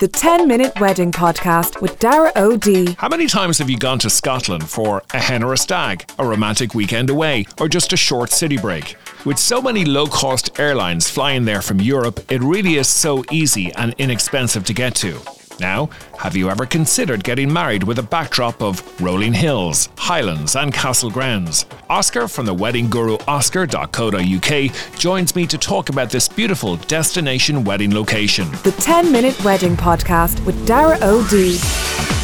the 10 Minute Wedding Podcast with Dara O'D. How many times have you gone to Scotland for a hen or a stag, a romantic weekend away, or just a short city break? With so many low cost airlines flying there from Europe, it really is so easy and inexpensive to get to. Now, have you ever considered getting married with a backdrop of rolling hills, highlands, and castle grounds? Oskar from the wedding guru oskar.co.uk joins me to talk about this beautiful destination wedding location. The 10 Minute Wedding Podcast with Dara O'D.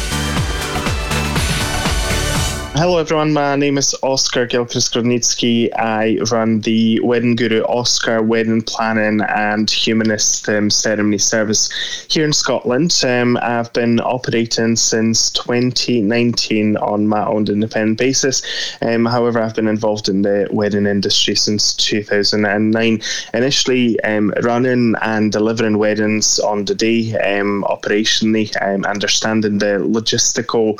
Hello, everyone. My name is Oskar Gilchrist Grodnicki. I run the Wedding Guru Oskar Wedding Planning and Humanist um, Ceremony Service here in Scotland. Um, I've been operating since 2019 on my own independent basis. Um, however, I've been involved in the wedding industry since 2009. Initially, um, running and delivering weddings on the day, um, operationally, um, understanding the logistical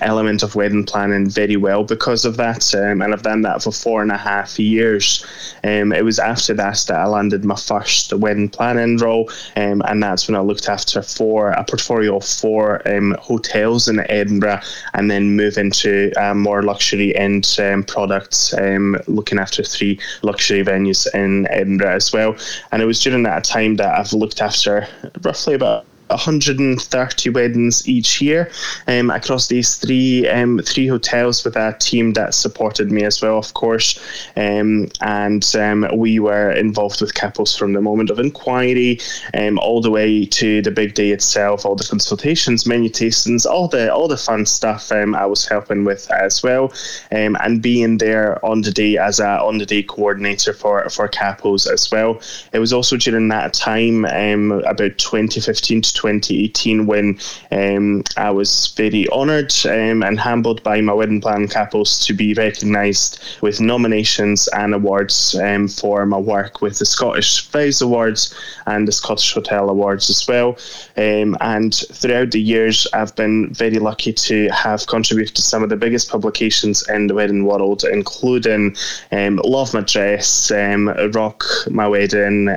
element of wedding planning very well because of that, um, and I've done that for four and a half years. Um, it was after that that I landed my first wedding planning role, um, and that's when I looked after four a portfolio of four um, hotels in Edinburgh, and then move into uh, more luxury end um, products, um, looking after three luxury venues in Edinburgh as well. And it was during that time that I've looked after roughly about 130 weddings each year um, across these three um, three hotels with a team that supported me as well, of course. Um, and um, we were involved with couples from the moment of inquiry um, all the way to the big day itself, all the consultations, menu tastings, all the all the fun stuff. Um, I was helping with as well, and being there on the day as a on the day coordinator for for couples as well. It was also during that time, about 2015 to 2018 when um, I was very honoured um, and humbled by my wedding plan couples to be recognised with nominations and awards um, for my work with the Scottish Vows Awards and the Scottish Hotel Awards as well. Um, and throughout the years, I've been very lucky to have contributed to some of the biggest publications in the wedding world, including um, Love My Dress, um, Rock My Wedding,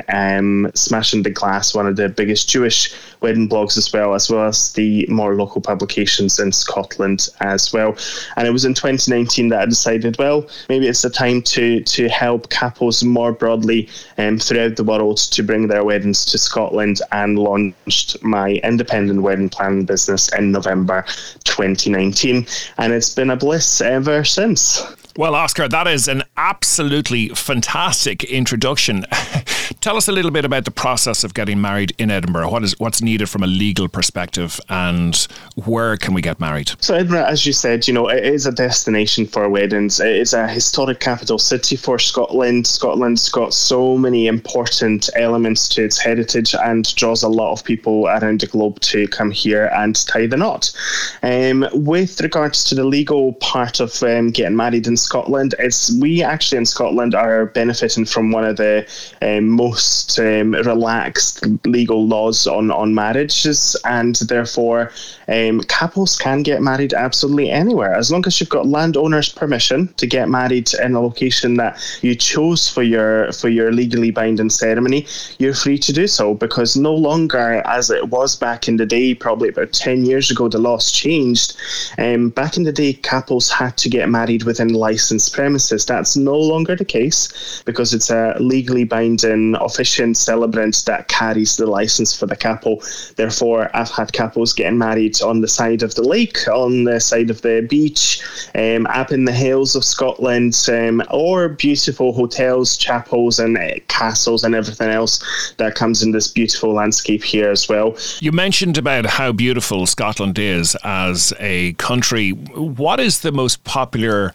Smashing the Glass, one of the biggest Jewish blogs as well, as well as the more local publications in Scotland as well. And it was in 2019 that I decided, well, maybe it's the time to to help couples more broadly um, throughout the world to bring their weddings to Scotland, and launched my independent wedding planning business in November 2019, and it's been a bliss ever since. Well, Oskar, that is an absolutely fantastic introduction. Tell us a little bit about the process of getting married in Edinburgh. What is what's needed from a legal perspective, and where can we get married? So, Edinburgh, as you said, you know, it is a destination for weddings. It is a historic capital city for Scotland. Scotland's got so many important elements to its heritage and draws a lot of people around the globe to come here and tie the knot. Um, with regards to the legal part of um, getting married in Scotland. It's we actually in Scotland are benefiting from one of the um, most um, relaxed legal laws on on marriages, and therefore um, couples can get married absolutely anywhere as long as you've got landowner's permission to get married in a location that you chose for your for your legally binding ceremony. You're free to do so because no longer, as it was back in the day, probably about ten years ago, the laws changed. Um, back in the day, couples had to get married within licensed premises. That's no longer the case because it's a legally binding officiant celebrant that carries the license for the couple. Therefore, I've had couples getting married on the side of the lake, on the side of the beach, um, up in the hills of Scotland, um, or beautiful hotels, chapels, and uh, castles, and everything else that comes in this beautiful landscape here as well. You mentioned about how beautiful Scotland is as a country. What is the most popular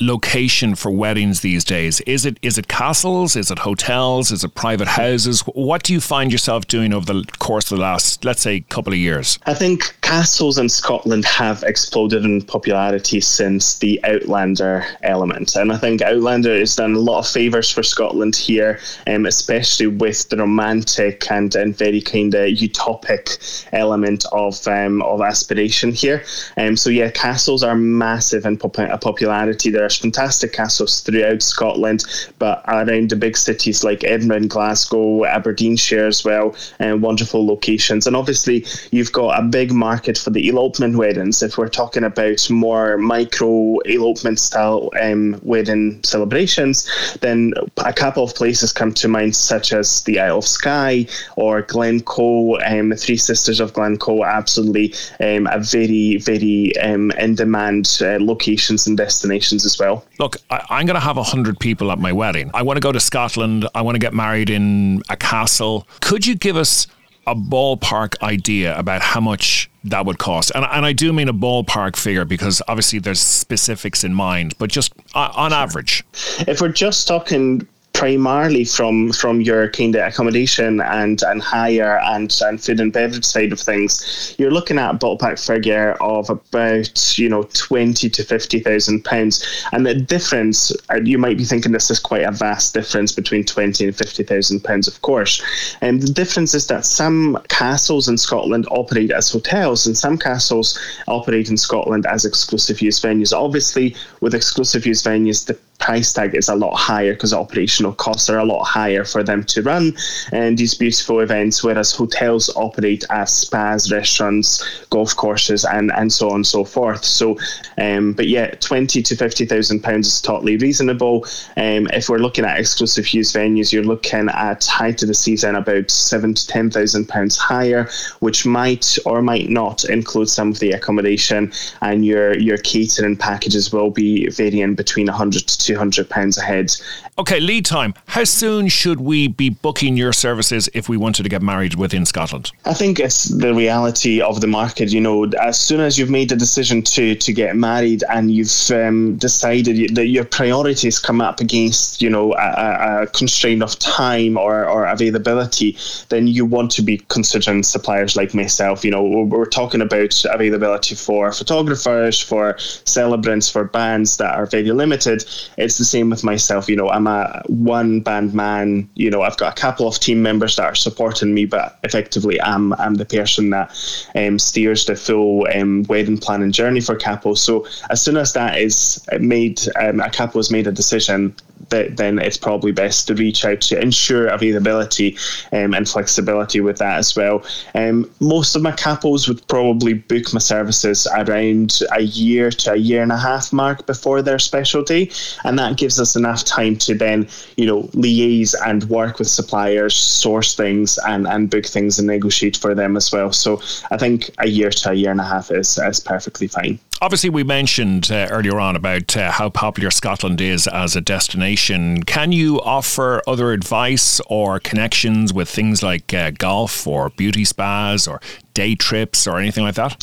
location for weddings these days? Is it is it castles? Is it hotels? Is it private houses? What do you find yourself doing over the course of the last, let's say, couple of years? I think castles in Scotland have exploded in popularity since the Outlander element. And I think Outlander has done a lot of favours for Scotland here, um, especially with the romantic and, and very kind of utopic element of um, of aspiration here. Um, so, yeah, castles are massive in pop- popularity. There's fantastic castles throughout Scotland, but around the big cities like Edinburgh, Glasgow, Aberdeenshire as well, and wonderful locations. And obviously, you've got a big market for the elopement weddings. If we're talking about more micro elopement style um, wedding celebrations, then a couple of places come to mind, such as the Isle of Skye or Glencoe. Um, Three Sisters of Glencoe, absolutely um, a very, very um, in demand uh, locations and destinations as well. Look, I, am going to have 100 people at my wedding. I want to go to Scotland. I want to get married in a castle. Could you give us a ballpark idea about how much that would cost? And, and I do mean a ballpark figure because obviously there's specifics in mind, but just uh, on average. If we're just talking primarily from from your kind of accommodation and and hire and and food and beverage side of things, you're looking at a ballpark figure of about you know twenty to fifty thousand pounds. And the difference, you might be thinking this is quite a vast difference between twenty and fifty thousand pounds, of course. And the difference is that some castles in Scotland operate as hotels, and some castles operate in Scotland as exclusive use venues. Obviously, with exclusive use venues, the price tag is a lot higher because operational costs are a lot higher for them to run and these beautiful events, whereas hotels operate as spas, restaurants, golf courses, and, and so on and so forth. So, um, but yeah, twenty to fifty thousand pounds is totally reasonable. Um, if we're looking at exclusive use venues, you're looking at height of the season about seven to ten thousand pounds higher, which might or might not include some of the accommodation, and your your catering packages will be varying between a hundred to £200 a head. Okay, lead time. How soon should we be booking your services if we wanted to get married within Scotland? I think it's the reality of the market. You know, as soon as you've made the decision to to get married and you've um, decided that your priorities come up against, you know, a, a constraint of time or, or availability, then you want to be considering suppliers like myself. You know, we're talking about availability for photographers, for celebrants, for bands that are very limited it's the same with myself. You know, I'm a one band man. You know, I've got a couple of team members that are supporting me, but effectively, I'm I'm the person that um, steers the full um, wedding planning journey for Capo. So as soon as that is made, um, a Capo has made a decision that then it's probably best to reach out to ensure availability um, and flexibility with that as well. Um, most of my capos would probably book my services around a year to a year and a half mark before their specialty, and that gives us enough time to then you know liaise and work with suppliers, source things, and and book things and negotiate for them as well. So I think a year to a year and a half is is perfectly fine. Obviously, we mentioned uh, earlier on about uh, how popular Scotland is as a destination. Can you offer other advice or connections with things like uh, golf or beauty spas or day trips or anything like that?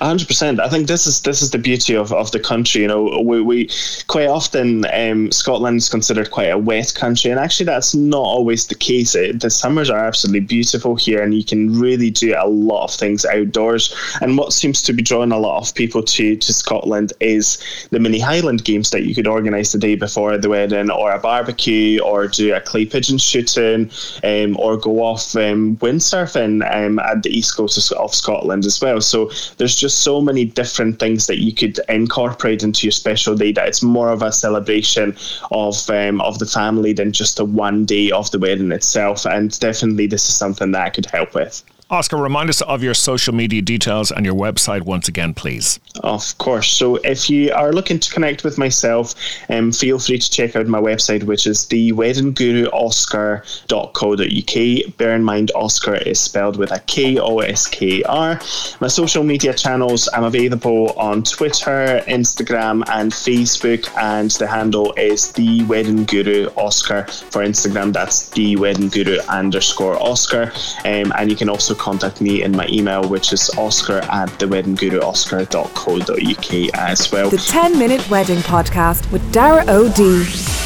hundred percent. I think this is this is the beauty of, of the country. You know, we, we quite often um, Scotland is considered quite a wet country, and actually that's not always the case. It, the summers are absolutely beautiful here, and you can really do a lot of things outdoors. And what seems to be drawing a lot of people to to Scotland is the mini Highland games that you could organise the day before the wedding, or a barbecue, or do a clay pigeon shooting, um, or go off um, windsurfing um, at the east coast of of Scotland as well. So there's just so many different things that you could incorporate into your special day that it's more of a celebration of um, of the family than just a one day of the wedding itself. And definitely, this is something that I could help with. Oskar, remind us of your social media details and your website once again, please. Of course. So, if you are looking to connect with myself, um, feel free to check out my website, which is theweddingguruoskar.co.uk. Bear in mind, Oskar is spelled with a K O S K R. My social media channels, I'm available on Twitter, Instagram, and Facebook, and the handle is The Wedding Guru Oskar. For Instagram, that's The Wedding Guru underscore Oskar. Um, and you can also contact me in my email, which is oskar at theweddingguruoskar.co.uk as well. The 10 Minute Wedding Podcast with Dara O'D.